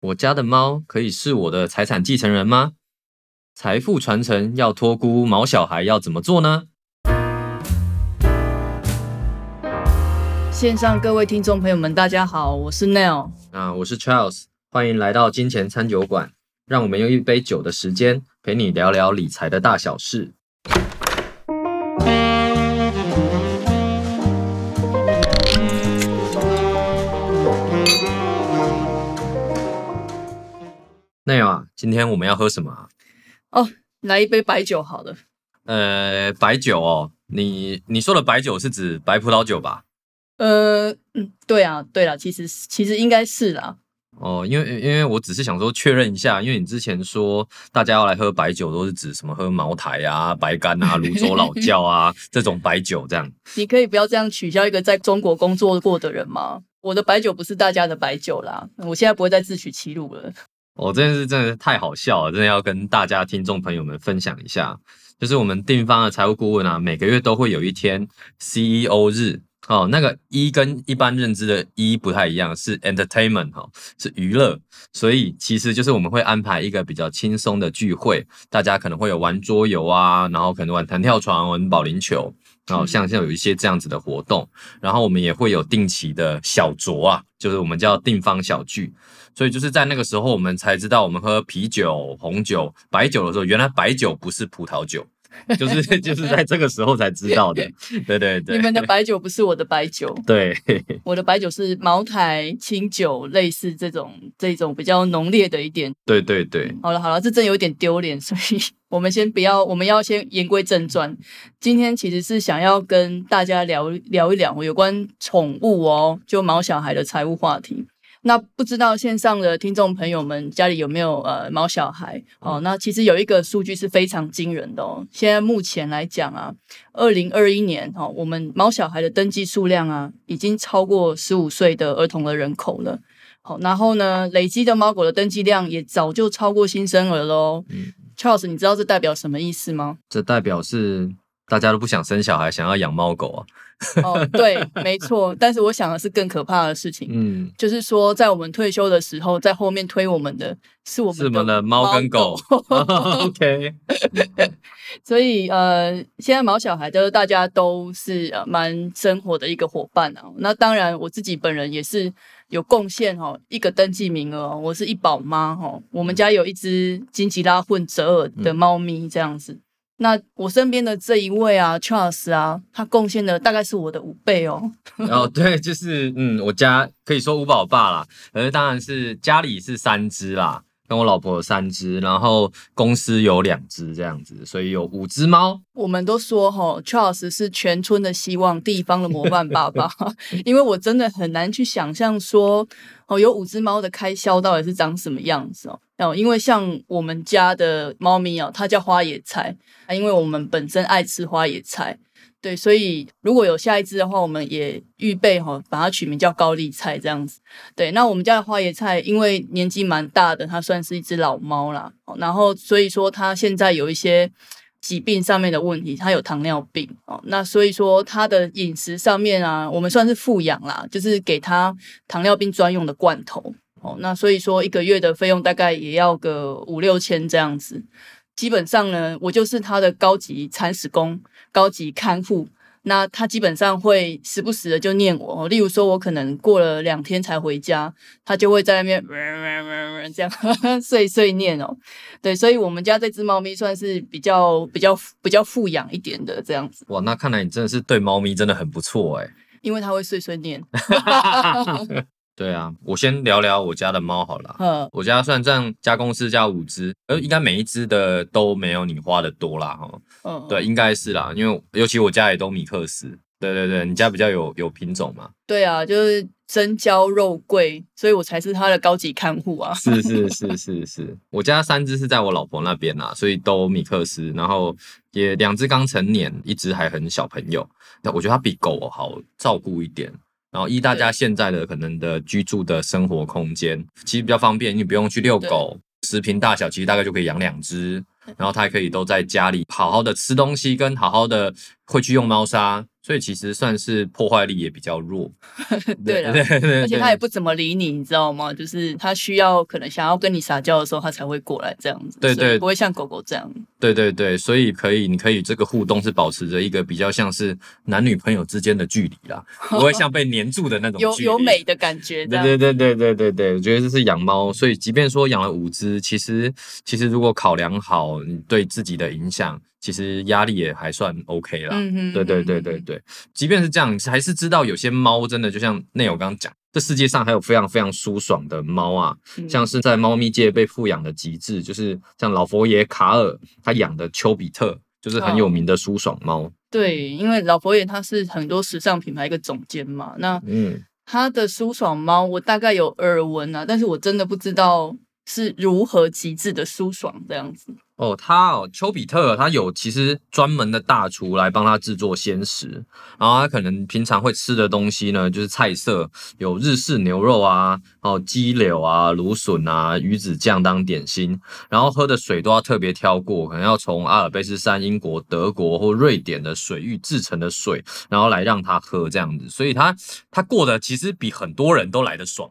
我家的猫可以是我的财产继承人吗？财富传承要托孤，毛小孩要怎么做呢？线上各位听众朋友们，大家好，我是 Neil。啊我是 Charles，欢迎来到金钱餐酒馆，让我们用一杯酒的时间陪你聊聊理财的大小事。那有啊，今天我们要喝什么啊？哦，来一杯白酒好了。呃，白酒哦，你你说的白酒是指白葡萄酒吧？呃，嗯，对啊，对了，其实其实应该是啦。哦，因为因为我只是想说确认一下，因为你之前说大家要来喝白酒，都是指什么喝茅台啊、白干啊、泸州老窖啊 这种白酒这样。你可以不要这样取消一个在中国工作过的人吗？我的白酒不是大家的白酒啦，我现在不会再自取其辱了。哦，这件事真的是太好笑了，真的要跟大家听众朋友们分享一下，就是我们定方的财务顾问啊，每个月都会有一天 CEO 日哦，那个一跟一般认知的一不太一样，是 entertainment 哈，是娱乐，所以其实就是我们会安排一个比较轻松的聚会，大家可能会有玩桌游啊，然后可能玩弹跳床、玩保龄球，然后像像有一些这样子的活动，然后我们也会有定期的小酌啊，就是我们叫定方小聚。所以就是在那个时候，我们才知道，我们喝啤酒、红酒、白酒的时候，原来白酒不是葡萄酒，就是 就是在这个时候才知道的。对对对，你们的白酒不是我的白酒，对，我的白酒是茅台、清酒，类似这种这种比较浓烈的一点。对对对，好了好了，这真有点丢脸，所以我们先不要，我们要先言归正传。今天其实是想要跟大家聊聊一聊有关宠物哦，就毛小孩的财务话题。那不知道线上的听众朋友们家里有没有呃猫小孩哦？那其实有一个数据是非常惊人的哦。现在目前来讲啊，二零二一年哈，我们猫小孩的登记数量啊，已经超过十五岁的儿童的人口了。好，然后呢，累积的猫狗的登记量也早就超过新生儿喽。嗯，Charles，你知道这代表什么意思吗？这代表是大家都不想生小孩，想要养猫狗啊。哦，对，没错，但是我想的是更可怕的事情，嗯，就是说，在我们退休的时候，在后面推我们的是我们的猫跟狗。OK，所以呃，现在毛小孩都大家都是蛮生活的一个伙伴啊。那当然，我自己本人也是有贡献哦，一个登记名额，我是一宝妈哈。我们家有一只金吉拉混折耳的猫咪，这样子。那我身边的这一位啊，Charles 啊，他贡献的大概是我的五倍哦。哦，对，就是嗯，我家可以说五宝爸啦，而当然是家里是三只啦。跟我老婆有三只，然后公司有两只这样子，所以有五只猫。我们都说哈，Charles 是全村的希望，地方的模范爸爸。因为我真的很难去想象说，哦，有五只猫的开销到底是长什么样子哦。哦，因为像我们家的猫咪哦，它叫花野菜，因为我们本身爱吃花野菜。对，所以如果有下一只的话，我们也预备哈，把它取名叫高丽菜这样子。对，那我们家的花椰菜因为年纪蛮大的，它算是一只老猫啦。然后所以说它现在有一些疾病上面的问题，它有糖尿病哦。那所以说它的饮食上面啊，我们算是富养啦，就是给它糖尿病专用的罐头哦。那所以说一个月的费用大概也要个五六千这样子。基本上呢，我就是他的高级铲屎工、高级看护。那他基本上会时不时的就念我，例如说我可能过了两天才回家，他就会在那边 这样 碎碎念哦。对，所以我们家这只猫咪算是比较比较比较富养一点的这样子。哇，那看来你真的是对猫咪真的很不错哎，因为它会碎碎念。对啊，我先聊聊我家的猫好了。嗯，我家算这样加公司加五只，呃，应该每一只的都没有你花的多啦，哈。嗯，对，应该是啦，因为尤其我家也都米克斯。对对对，你家比较有有品种嘛？对啊，就是真胶肉桂，所以我才是它的高级看护啊。是是是是是，我家三只是在我老婆那边啦，所以都米克斯，然后也两只刚成年，一只还很小朋友。那我觉得它比狗好照顾一点。然后依大家现在的可能的居住的生活空间，其实比较方便，你不用去遛狗，十平大小其实大概就可以养两只，然后它还可以都在家里好好的吃东西，跟好好的会去用猫砂，所以其实算是破坏力也比较弱。对了，而且它也不怎么理你，你知道吗？就是它需要可能想要跟你撒娇的时候，它才会过来这样子。对对不会像狗狗这样。对对对，所以可以，你可以这个互动是保持着一个比较像是男女朋友之间的距离啦，不会像被黏住的那种有有美的感觉，对对对对对对对，我觉得这是养猫，所以即便说养了五只，其实其实如果考量好你对自己的影响，其实压力也还算 OK 啦。嗯哼对对对对对，即便是这样，还是知道有些猫真的就像内友刚刚讲，这世界上还有非常非常舒爽的猫啊，嗯像是在猫咪界被富养的极致，就是像老佛爷卡尔他养的丘比特，就是很有名的舒爽猫。对，因为老佛爷他是很多时尚品牌一个总监嘛，那嗯，他的舒爽猫我大概有耳闻啊，但是我真的不知道是如何极致的舒爽这样子。哦，他哦，丘比特他有其实专门的大厨来帮他制作鲜食，然后他可能平常会吃的东西呢，就是菜色有日式牛肉啊，哦鸡柳啊、芦笋啊、鱼子酱当点心，然后喝的水都要特别挑过，可能要从阿尔卑斯山、英国、德国或瑞典的水域制成的水，然后来让他喝这样子，所以他他过得其实比很多人都来得爽。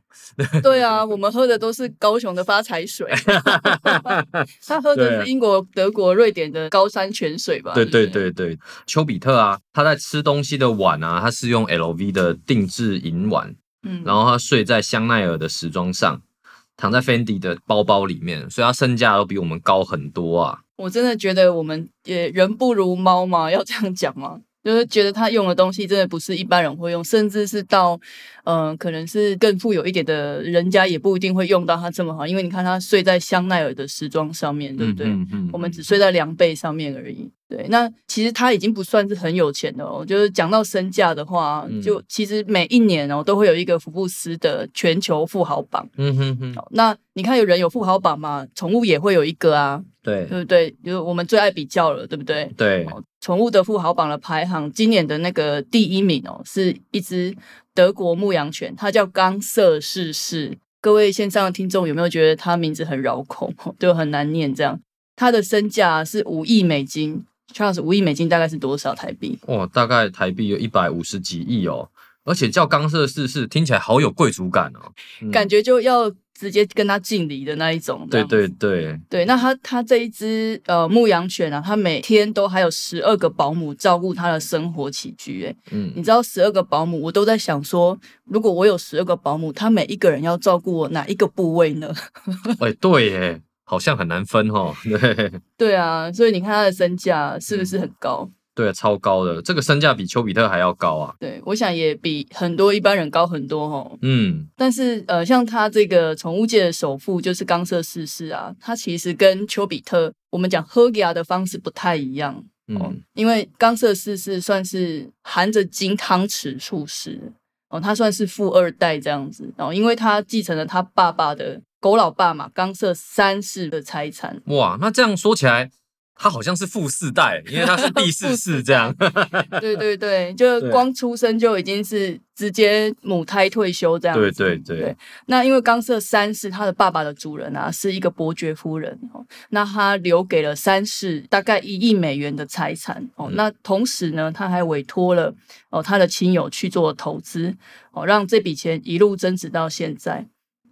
对啊，我们喝的都是高雄的发财水，他喝的是英国、德国、瑞典的高山泉水吧？对对对对，丘比特啊，他在吃东西的碗啊，他是用 LV 的定制银碗，嗯，然后他睡在香奈儿的时装上，躺在 Fendi 的包包里面，所以他身价都比我们高很多啊。我真的觉得我们也人不如猫嘛，要这样讲吗？就是觉得他用的东西真的不是一般人会用，甚至是到，嗯、可能是更富有一点的人家也不一定会用到它这么好，因为你看他睡在香奈儿的时装上面，对不对？嗯嗯我们只睡在凉被上面而已。对，那其实他已经不算是很有钱的哦。就是讲到身价的话，嗯就其实每一年哦都会有一个福布斯的全球富豪榜。嗯哼哼，哦那你看有人有富豪榜嘛，宠物也会有一个啊，对对不对？就是我们最爱比较了，对不对？对，哦宠物的富豪榜的排行，今年的那个第一名哦，是一只德国牧羊犬，它叫冈瑟士士。各位线上的听众有没有觉得它名字很绕口，就很难念？这样，它的身价是五亿美金。Charles，五亿美金大概是多少台币？哇，大概台币有一百五十几亿哦，而且叫冈瑟士士，听起来好有贵族感哦。嗯感觉就要直接跟他敬礼的那一种。这对对对，对，那他他这一只呃牧羊犬啊，他每天都还有十二个保姆照顾他的生活起居。哎，嗯你知道十二个保姆，我都在想说，如果我有十二个保姆，他每一个人要照顾我哪一个部位呢？哎，对耶，好像很难分哦。对 对啊，所以你看它的身价是不是很高？对，超高的，这个身价比丘比特还要高啊。对，我想也比很多一般人高很多哦。嗯，但是呃，像他这个宠物界的首富就是冈瑟四世啊，他其实跟丘比特我们讲喝牙的方式不太一样。哦嗯，因为冈瑟四世算是含着金汤匙出世哦，他算是富二代这样子然哦，因为他继承了他爸爸的狗老爸嘛冈瑟三世的财产，哇，那这样说起来，他好像是富四代，因为他是第四世这样。对对对，就光出生就已经是直接母胎退休这样子。对对对，那因为冈瑟三世他的爸爸的主人啊是一个伯爵夫人哦，那他留给了三世大概一亿美元的财产哦，嗯那同时呢他还委托了哦他的亲友去做投资哦，让这笔钱一路增值到现在。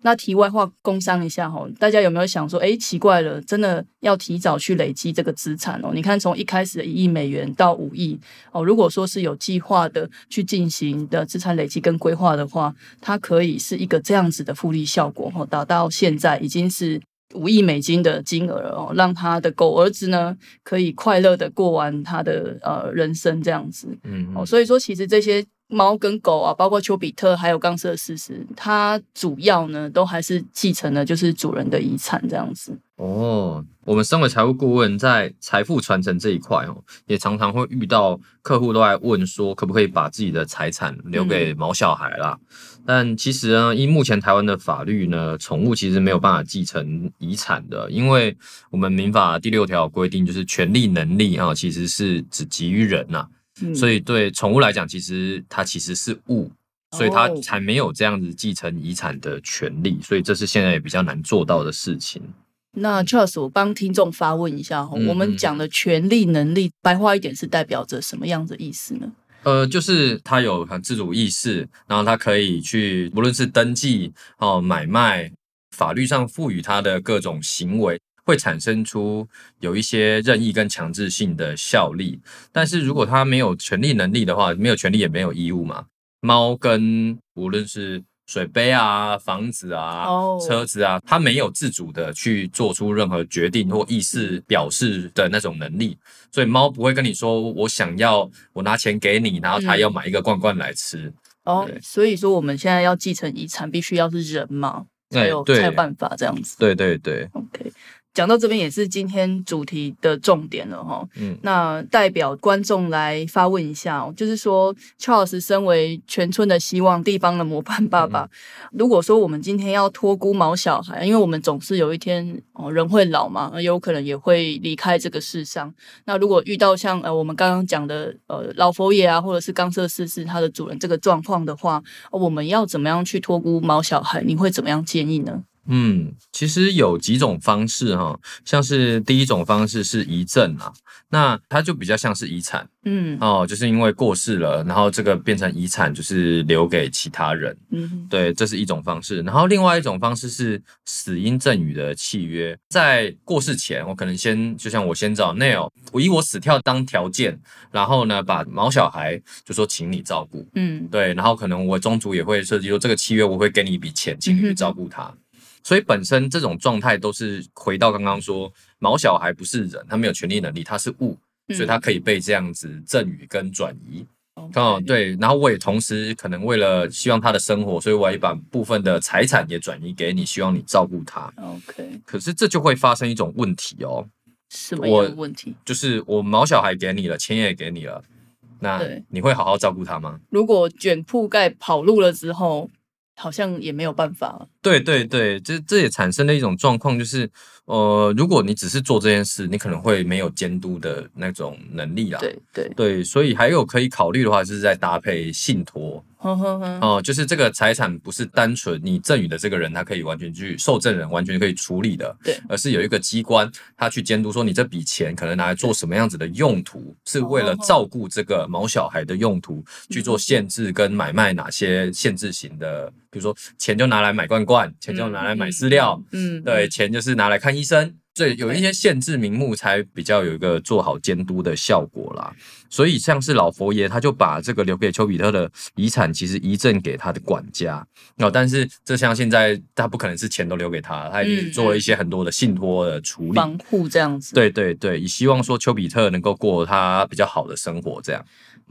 那题外话，工商一下哈，大家有没有想说，哎，奇怪了，真的要提早去累积这个资产哦？你看，从一开始的一亿美元到五亿哦，如果说是有计划的去进行的资产累积跟规划的话，它可以是一个这样子的复利效果哦，达到现在已经是五亿美金的金额哦，让他的狗儿子呢可以快乐的过完他的呃人生这样子。嗯哦，所以说其实这些猫跟狗啊，包括丘比特还有冈瑟斯斯，它主要呢都还是继承了就是主人的遗产这样子。哦，我们身为财务顾问，在财富传承这一块哦，也常常会遇到客户都来问说，可不可以把自己的财产留给毛小孩啦？但其实呢，依目前台湾的法律呢，宠物其实没有办法继承遗产的，因为我们民法第六条有规定，就是权利能力啊，其实是只给予人呐、嗯，所以对宠物来讲，其实它其实是物。所以它哦才没有这样子继承遗产的权利，所以这是现在也比较难做到的事情。那 Charles，我帮听众发问一下哈，嗯我们讲的权利能力，白话一点是代表着什么样的意思呢？呃，就是他有很自主意识，然后他可以去，无论是登记哦、买卖，法律上赋予他的各种行为，会产生出有一些任意跟强制性的效力。但是如果它没有权利能力的话，没有权利也没有义务嘛。猫跟无论是水杯啊、房子啊、哦车子啊，它没有自主的去做出任何决定或意思表示的那种能力，所以猫不会跟你说我想要我拿钱给你，然后它嗯要买一个罐罐来吃。哦对，所以说我们现在要继承遗产，必须要是人嘛，才有才有办法这样子。对对对，OK，讲到这边也是今天主题的重点了哈。嗯那代表观众来发问一下、哦，就是说，Charles 身为全村的希望，地方的模范爸爸，如果说我们今天要托孤毛小孩，因为我们总是有一天哦人会老嘛，呃有可能也会离开这个世上。那如果遇到像呃我们刚刚讲的呃老佛爷啊，或者是冈瑟四世他的主人这个状况的话，呃我们要怎么样去托孤毛小孩？你会怎么样建议呢？嗯，其实有几种方式哈，像是第一种方式是遗赠啊，那它就比较像是遗产嗯哦，就是因为过世了，然后这个变成遗产，就是留给其他人。嗯对，这是一种方式。然后另外一种方式是死因赠与的契约，在过世前，我可能先就像我先找 Neil，我以我死跳当条件，然后呢把毛小孩就说请你照顾，嗯对，然后可能我中途也会设计说这个契约我会给你一笔钱，请你去照顾他。所以本身这种状态都是回到刚刚说，毛小孩不是人，他没有权利能力，他是物，嗯所以他可以被这样子赠予跟转移。哦对，然后我也同时可能为了希望他的生活，所以我也把部分的财产也转移给你，希望你照顾他。OK，可是这就会发生一种问题哦，什么问题？就是我毛小孩给你了，钱也给你了，那你会好好照顾他吗？如果卷铺盖跑路了之后，好像也没有办法。对对对，这这也产生了一种状况，就是呃，如果你只是做这件事，你可能会没有监督的那种能力啦。对对，对，所以还有可以考虑的话，就是在搭配信托哦、就是这个财产不是单纯你赠与的这个人，他可以完全去受赠人完全可以处理的，对而是有一个机关他去监督说你这笔钱可能拿来做什么样子的用途，是为了哦照顾这个毛小孩的用途去做限制跟买卖哪些限制型的，比如说钱就拿来买罐罐，钱就拿来买饲料，嗯，嗯，对，嗯钱就是拿来看医生。所以有一些限制名目，才比较有一个做好监督的效果啦。所以像是老佛爷，他就把这个留给丘比特的遗产，其实遗赠给他的管家哦。但是这像现在，他不可能是钱都留给他，他已经做了一些很多的信托的处理。防护这样子。对对对，也希望说丘比特能够过他比较好的生活，这样。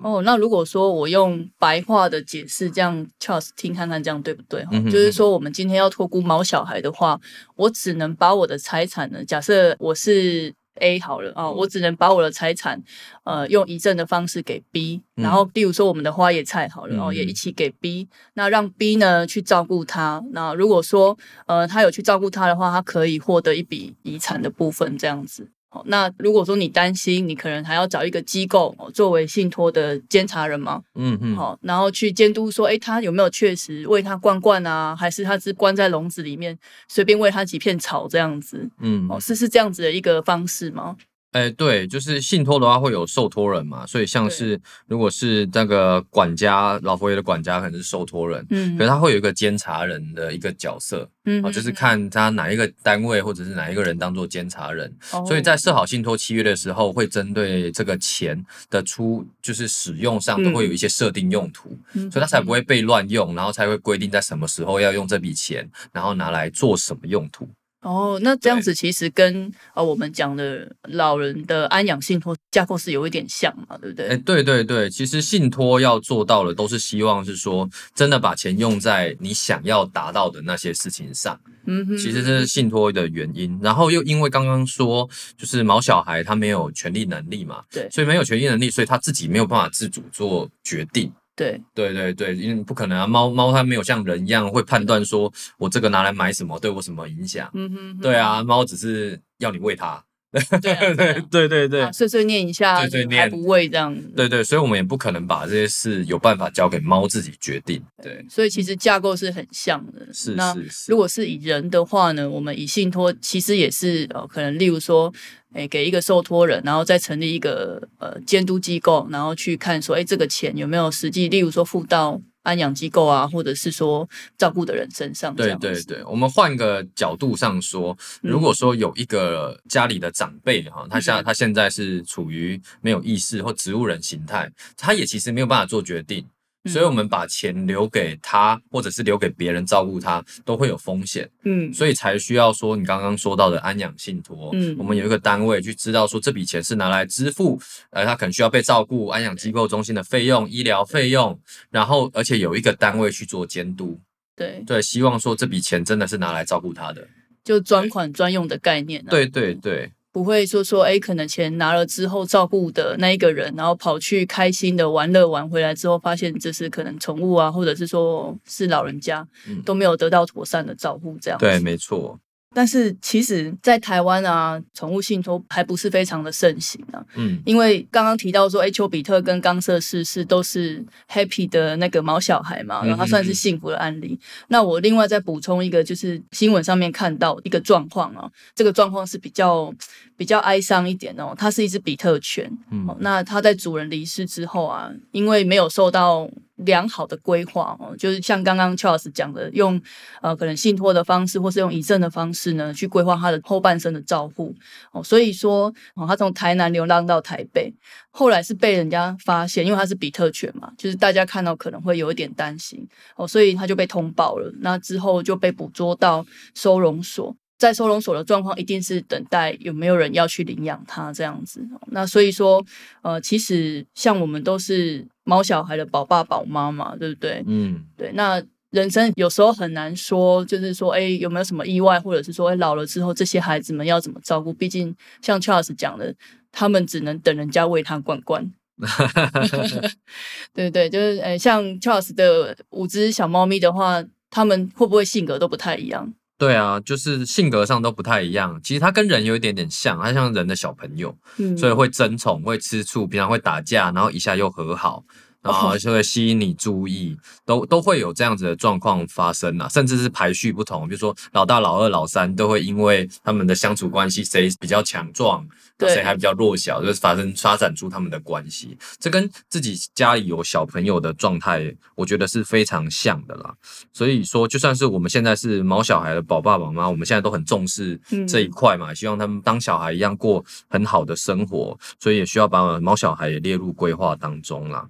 哦，那如果说我用白话的解释，这样 Charles 听看看，这样对不对？哈、就是说，我们今天要托孤毛小孩的话，我只能把我的财产呢，假设我是 A 好了啊、我只能把我的财产呃用遗赠的方式给 B，嗯然后例如说我们的花椰菜好了，哦、嗯也一起给 B，那让 B 呢去照顾他。那如果说呃他有去照顾他的话，他可以获得一笔遗产的部分，这样子。好，那如果说你担心，你可能还要找一个机构、哦、作为信托的监察人嘛，嗯嗯，好，然后去监督说，哎，他有没有确实喂他罐罐啊，还是他是关在笼子里面，随便喂他几片草这样子？嗯哦，是是这样子的一个方式吗？哎，对，就是信托的话会有受托人嘛，所以像是如果是那个管家，老佛爷的管家可能是受托人，嗯可是他会有一个监察人的一个角色嗯啊、就是看他哪一个单位或者是哪一个人当做监察人，哦。所以。在设好信托契约的时候，会针对这个钱的出就是使用上都会有一些设定用途，嗯所以他才不会被乱用，然后才会规定在什么时候要用这笔钱，然后拿来做什么用途。哦，那这样子其实跟呃我们讲的老人的安养信托架构是有一点像嘛，对不对？哎，对对对，其实信托要做到的，都是希望是说，真的把钱用在你想要达到的那些事情上。嗯哼，其实这是信托的原因。然后又因为刚刚说，就是毛小孩他没有权利能力嘛，对所以没有权利能力，所以他自己没有办法自主做决定。对，对对对，因为不可能啊，猫猫它没有像人一样会判断说我这个拿来买什么对我什么影响。嗯哼，对，啊，猫只是要你喂它，对啊 对啊对对对啊碎碎念一下，碎碎念还不喂这样。对对，所以我们也不可能把这些事有办法交给猫自己决定。对，所以其实架构是很像的。是那是是如果是以人的话呢，我们以信托其实也是呃，可能例如说，诶，给一个受托人，然后再成立一个呃监督机构，然后去看说，诶，这个钱有没有实际，例如说付到安养机构啊，或者是说照顾的人身上对。对对，我们换个角度上说，如果说有一个家里的长辈哈，他现嗯他现在是处于没有意识或植物人形态，他也其实没有办法做决定，所以我们把钱留给他，或者是留给别人照顾他，都会有风险，嗯所以才需要说你刚刚说到的安养信托，嗯我们有一个单位去知道说这笔钱是拿来支付，呃，他可能需要被照顾安养机构中心的费用、医疗费用，然后而且有一个单位去做监督，对，对，希望说这笔钱真的是拿来照顾他的。就专款专用的概念、啊。对对对，不会说说，哎，可能钱拿了之后，照顾的那一个人，然后跑去开心的玩乐玩回来之后，发现这是可能宠物啊，或者是说是老人家，嗯都没有得到妥善的照顾，这样。对，没错。但是其实，在台湾啊，宠物信托还不是非常的盛行啊。嗯，因为刚刚提到说，哎，丘比特跟冈瑟士是都是 happy 的那个毛小孩嘛，然后他算是幸福的案例。那我另外再补充一个，就是新闻上面看到一个状况啊，这个状况是比较比较哀伤一点哦。它是一只比特犬，嗯哦，那它在主人离世之后啊，因为没有受到良好的规划哦，就是像刚刚 Charles 讲的，用呃可能信托的方式，或是用遗赠的方式呢，去规划他的后半生的照护哦。所以说，哦，他从台南流浪到台北，后来是被人家发现，因为他是比特犬嘛，就是大家看到可能会有一点担心哦，所以他就被通报了。那之后就被捕捉到收容所。在收容所的状况一定是等待有没有人要去领养它这样子。那所以说，呃，其实像我们都是猫小孩的宝爸宝妈嘛，对不对？嗯，对，那人生有时候很难说，就是说，哎，有没有什么意外，或者是说，哎，老了之后这些孩子们要怎么照顾？毕竟像 Charles 讲的，他们只能等人家喂他罐罐。对对，就是，呃，像 Charles 的五只小猫咪的话，他们会不会性格都不太一样？对啊，就是性格上都不太一样。其实它跟人有一点点像，它像人的小朋友，嗯所以会争宠、会吃醋，平常会打架，然后一下又和好，然后就会吸引你注意，都都会有这样子的状况发生啊，甚至是排序不同，比如说老大、老二、老三都会因为他们的相处关系，谁比较强壮，对谁还比较弱小，就是发生发展出他们的关系。这跟自己家里有小朋友的状态，我觉得是非常像的啦。所以说，就算是我们现在是毛小孩的宝爸宝妈，我们现在都很重视嗯这一块嘛，希望他们当小孩一样过很好的生活，所以也需要把毛小孩也列入规划当中啦。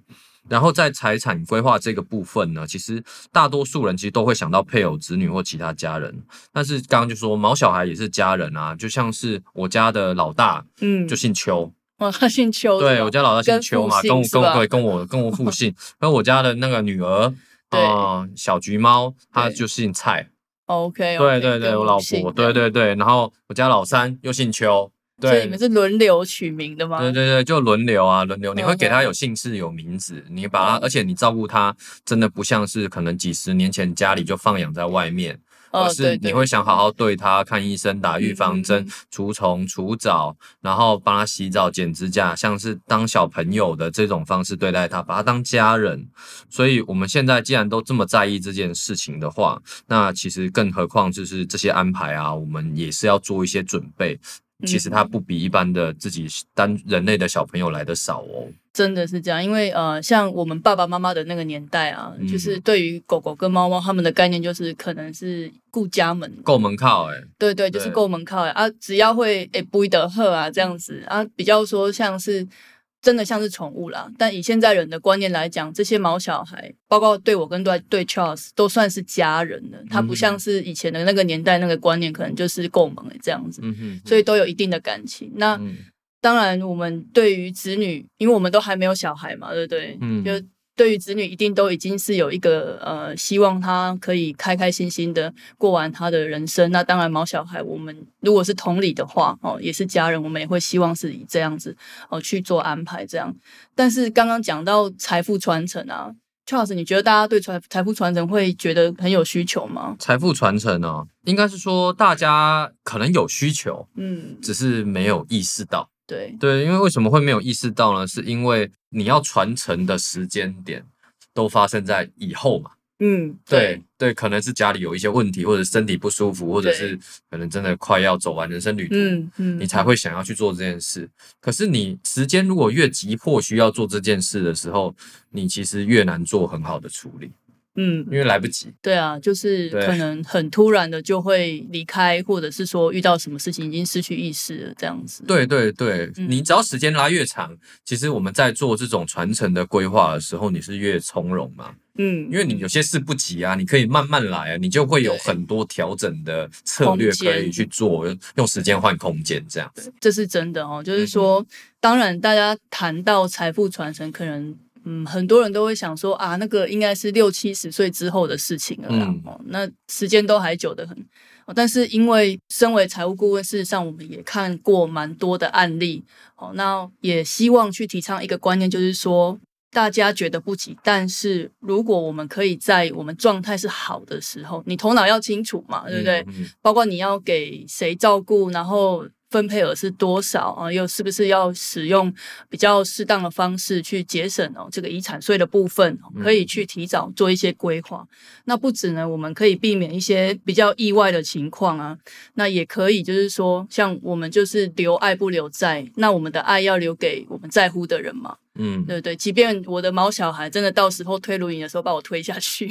然后在财产规划这个部分呢，其实大多数人其实都会想到配偶、子女或其他家人，但是刚刚就说毛小孩也是家人啊，就像是我家的老大嗯，就姓邱，哦，他姓邱，对我家老大姓邱嘛，跟我跟我跟我跟我父姓，跟我家的那个女儿，对。呃，小橘猫，她就姓蔡，OK，对对对，我老婆，对，对对，然后我家老三又姓邱，对。所以你们。是轮流取名的吗？对对对，就轮流啊，轮流。你会给他有姓氏、有名字，你把他，哦。而且你照顾他，真的不像是可能几十年前家里就放养在外面，哦而是你会想好好对他，看医生、打预防针除虫、除蚤，然后帮他洗澡、剪指甲，像是当小朋友的这种方式对待他，把他当家人。所以我们现在既然都这么在意这件事情的话，那其实更何况就是这些安排啊，我们也是要做一些准备。其实它不比一般的自己单人类的小朋友来的少哦。真的是这样，因为呃，像我们爸爸妈妈的那个年代啊，嗯就是对于狗狗跟猫猫，他们的概念就是可能是顾家门，够门靠哎、对对，就是对够门靠啊，只要会哎不一得喝啊这样子啊，比较说像是真的像是宠物啦。但以现在人的观念来讲，这些毛小孩，包括对我跟对对 Charles 都算是家人了，他不像是以前的那个年代那个观念，可能就是够门诶这样子，所以都有一定的感情。那嗯当然，我们对于子女，因为我们都还没有小孩嘛，对不对？嗯就对于子女，一定都已经是有一个呃，希望他可以开开心心的过完他的人生。那当然，毛小孩，我们如果是同理的话，哦，也是家人，我们也会希望是以这样子哦去做安排，这样。但是刚刚讲到财富传承啊，Charles，你觉得大家对财财富传承会觉得很有需求吗？财富传承呢，应该是说大家可能有需求，嗯，只是没有意识到。对，对，因为为什么会没有意识到呢？是因为你要传承的时间点都发生在以后嘛。嗯，对对，可能是家里有一些问题，或者身体不舒服，或者是可能真的快要走完人生旅途，嗯嗯，你才会想要去做这件事。可是你时间如果越急迫需要做这件事的时候，你其实越难做很好的处理，嗯因，为来不及。对啊，就是可能很突然的就会离开，或者是说遇到什么事情已经失去意识了，这样子。对对对，嗯你只要时间拉越长，其实我们在做这种传承的规划的时候，你是越从容嘛。嗯，因为你有些事不急啊，你可以慢慢来啊，你就会有很多调整的策略可以去做，用时间换空间这样子。这是真的哦，嗯就是说，当然大家谈到财富传承，可能嗯很多人都会想说啊，那个应该是六七十岁之后的事情了啦，嗯哦，那时间都还久得很。哦但是因为身为财务顾问，事实上我们也看过蛮多的案例，哦，那也希望去提倡一个观念，就是说。大家觉得不急，但是如果我们可以在我们状态是好的时候，你头脑要清楚嘛，对不对？嗯？嗯包括你要给谁照顾，然后分配额是多少啊？又是不是要使用比较适当的方式去节省哦这个遗产税的部分，哦可以去提早做一些规划。那不止呢，我们可以避免一些比较意外的情况啊，那也可以就是说，像我们就是留爱不留债，那我们的爱要留给我们在乎的人嘛。嗯，对不对？即便我的毛小孩真的到时候推轮椅的时候把我推下去，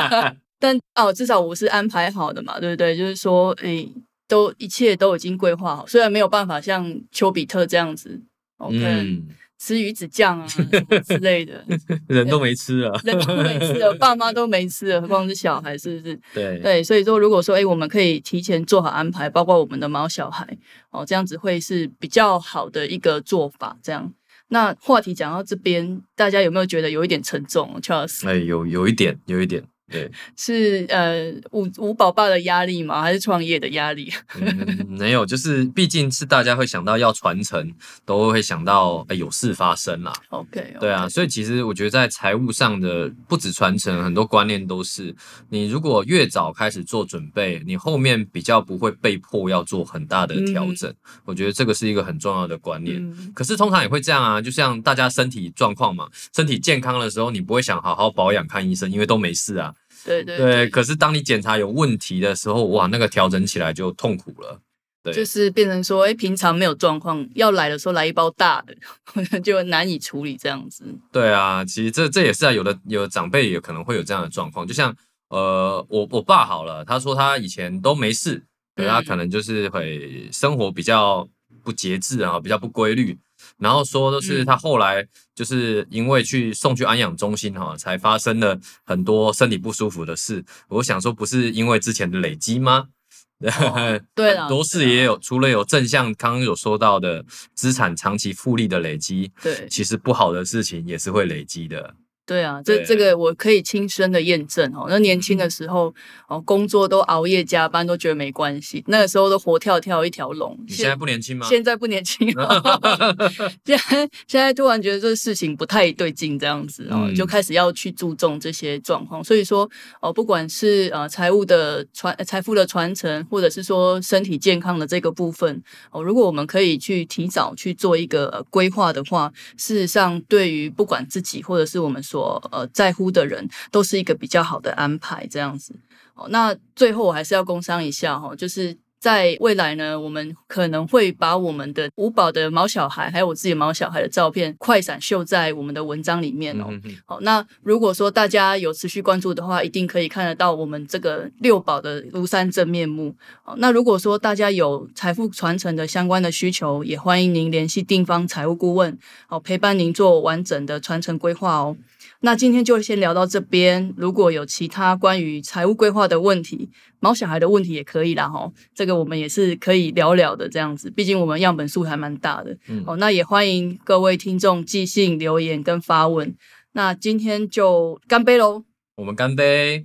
但哦，至少我是安排好的嘛，对不对？就是说，诶，都一切都已经规划好，虽然没有办法像丘比特这样子嗯，吃鱼子酱啊什么之类的，人都没吃啊。人都没吃了，爸妈都没吃了，何况是小孩，是不是？对对，所以说，如果说，哎，我们可以提前做好安排，包括我们的毛小孩，哦，这样子会是比较好的一个做法。这样，那话题讲到这边，大家有没有觉得有一点沉重？Charles 哎，有有一点，有一点，对，是呃五五宝爸的压力吗？还是创业的压力？嗯，没有，就是毕竟是大家会想到要传承，都会想到哎有事发生啦。OK，对啊，所以其实我觉得在财务上的不止传承，很多观念都是你如果越早开始做准备，你后面比较不会被迫要做很大的调整。我觉得这个是一个很重要的观念。嗯，可是通常也会这样啊，就像大家身体状况嘛，身体健康的时候，你不会想好好保养看医生，因为都没事啊。对对对，可是当你检查有问题的时候，哇，那个调整起来就痛苦了。对就是变成说，哎，平常没有状况，要来的时候来一包大的，就难以处理这样子。对啊，其实这这也是啊，有的有的长辈也可能会有这样的状况，就像呃，我我爸好了，他说他以前都没事，对他嗯可能就是会生活比较不节制啊，比较不规律，然后说都是嗯他后来就是因为去送去安养中心哈、才发生了很多身体不舒服的事。我想说，不是因为之前的累积吗？哦对了多事也有，除了有正向，刚刚有说到的资产长期复利的累积，对其实不好的事情也是会累积的。对啊，这这个我可以亲身的验证哦。那年轻的时候哦，工作都熬夜加班，都觉得没关系。那个时候都活跳跳一条龙。你现在不年轻吗？现在不年轻了，现在现在突然觉得这事情不太对劲，这样子哦，嗯就开始要去注重这些状况。所以说哦，不管是呃财务的传财富的传承，或者是说身体健康的这个部分哦，如果我们可以去提早去做一个呃规划的话，事实上对于不管自己或者是我们所呃在乎的人，都是一个比较好的安排，这样子。哦，那最后我还是要工商一下哈、哦，就是在未来呢，我们可能会把我们的五宝的毛小孩，还有我自己毛小孩的照片快闪秀在我们的文章里面哦。好，那如果说大家有持续关注的话，一定可以看得到我们这个六宝的庐山真面目。好，那如果说大家有财富传承的相关的需求，也欢迎您联系定方财务顾问，好陪伴您做完整的传承规划哦。那今天就先聊到这边，如果有其他关于财务规划的问题，毛小孩的问题也可以啦哈，这个我们也是可以聊聊的这样子，毕竟我们样本数还蛮大的。嗯哦，那也欢迎各位听众寄信留言跟发问。那今天就干杯喽！我们干杯